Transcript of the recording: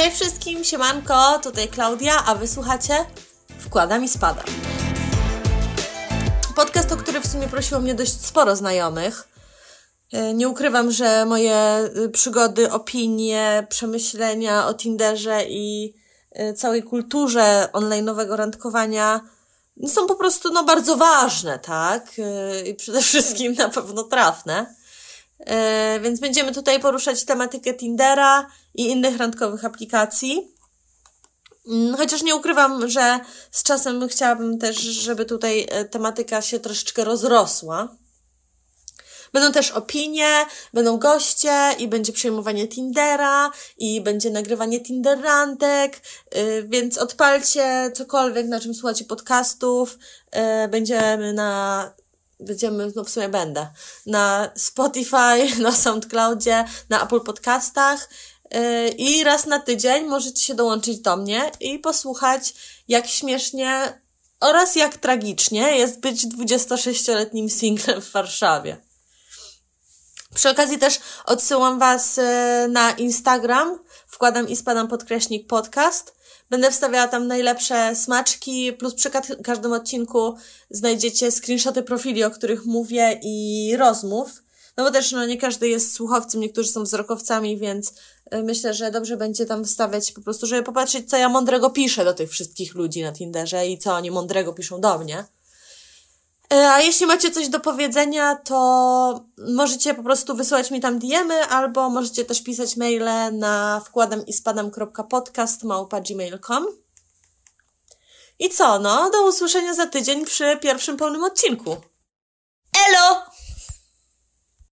Cześć wszystkim, siemanko, tutaj Klaudia, a wysłuchacie Wkładam i Spadam. Podcast, o który w sumie prosiło mnie dość sporo znajomych. E, nie ukrywam, że moje y, przygody, opinie, przemyślenia o Tinderze i y, całej kulturze online'owego randkowania są po prostu no, bardzo ważne, tak? Y, I przede wszystkim na pewno trafne. E, więc będziemy tutaj poruszać tematykę Tindera i innych randkowych aplikacji. Mm, chociaż nie ukrywam, że z czasem chciałabym też, żeby tutaj e, tematyka się troszeczkę rozrosła. Będą też opinie, będą goście i będzie przejmowanie Tindera i będzie nagrywanie Tinderrandek, yy, więc odpalcie cokolwiek, na czym słuchacie podcastów. Będziemy na będziemy, no w sumie będę, na Spotify, na SoundCloudzie, na Apple Podcastach yy, i raz na tydzień możecie się dołączyć do mnie i posłuchać, jak śmiesznie oraz jak tragicznie jest być 26-letnim singlem w Warszawie. Przy okazji też odsyłam Was yy, na Instagram, wkładam i spadam podkreśnik podcast, Będę wstawiała tam najlepsze smaczki, plus przy każdym odcinku znajdziecie screenshoty profili, o których mówię i rozmów. No bo też no, nie każdy jest słuchowcem, niektórzy są wzrokowcami, więc y, myślę, że dobrze będzie tam wstawiać po prostu, żeby popatrzeć, co ja mądrego piszę do tych wszystkich ludzi na Tinderze i co oni mądrego piszą do mnie. A jeśli macie coś do powiedzenia, to możecie po prostu wysyłać mi tam DMy, albo możecie też pisać maile na wkładam i. I co, no, do usłyszenia za tydzień przy pierwszym pełnym odcinku. Elo!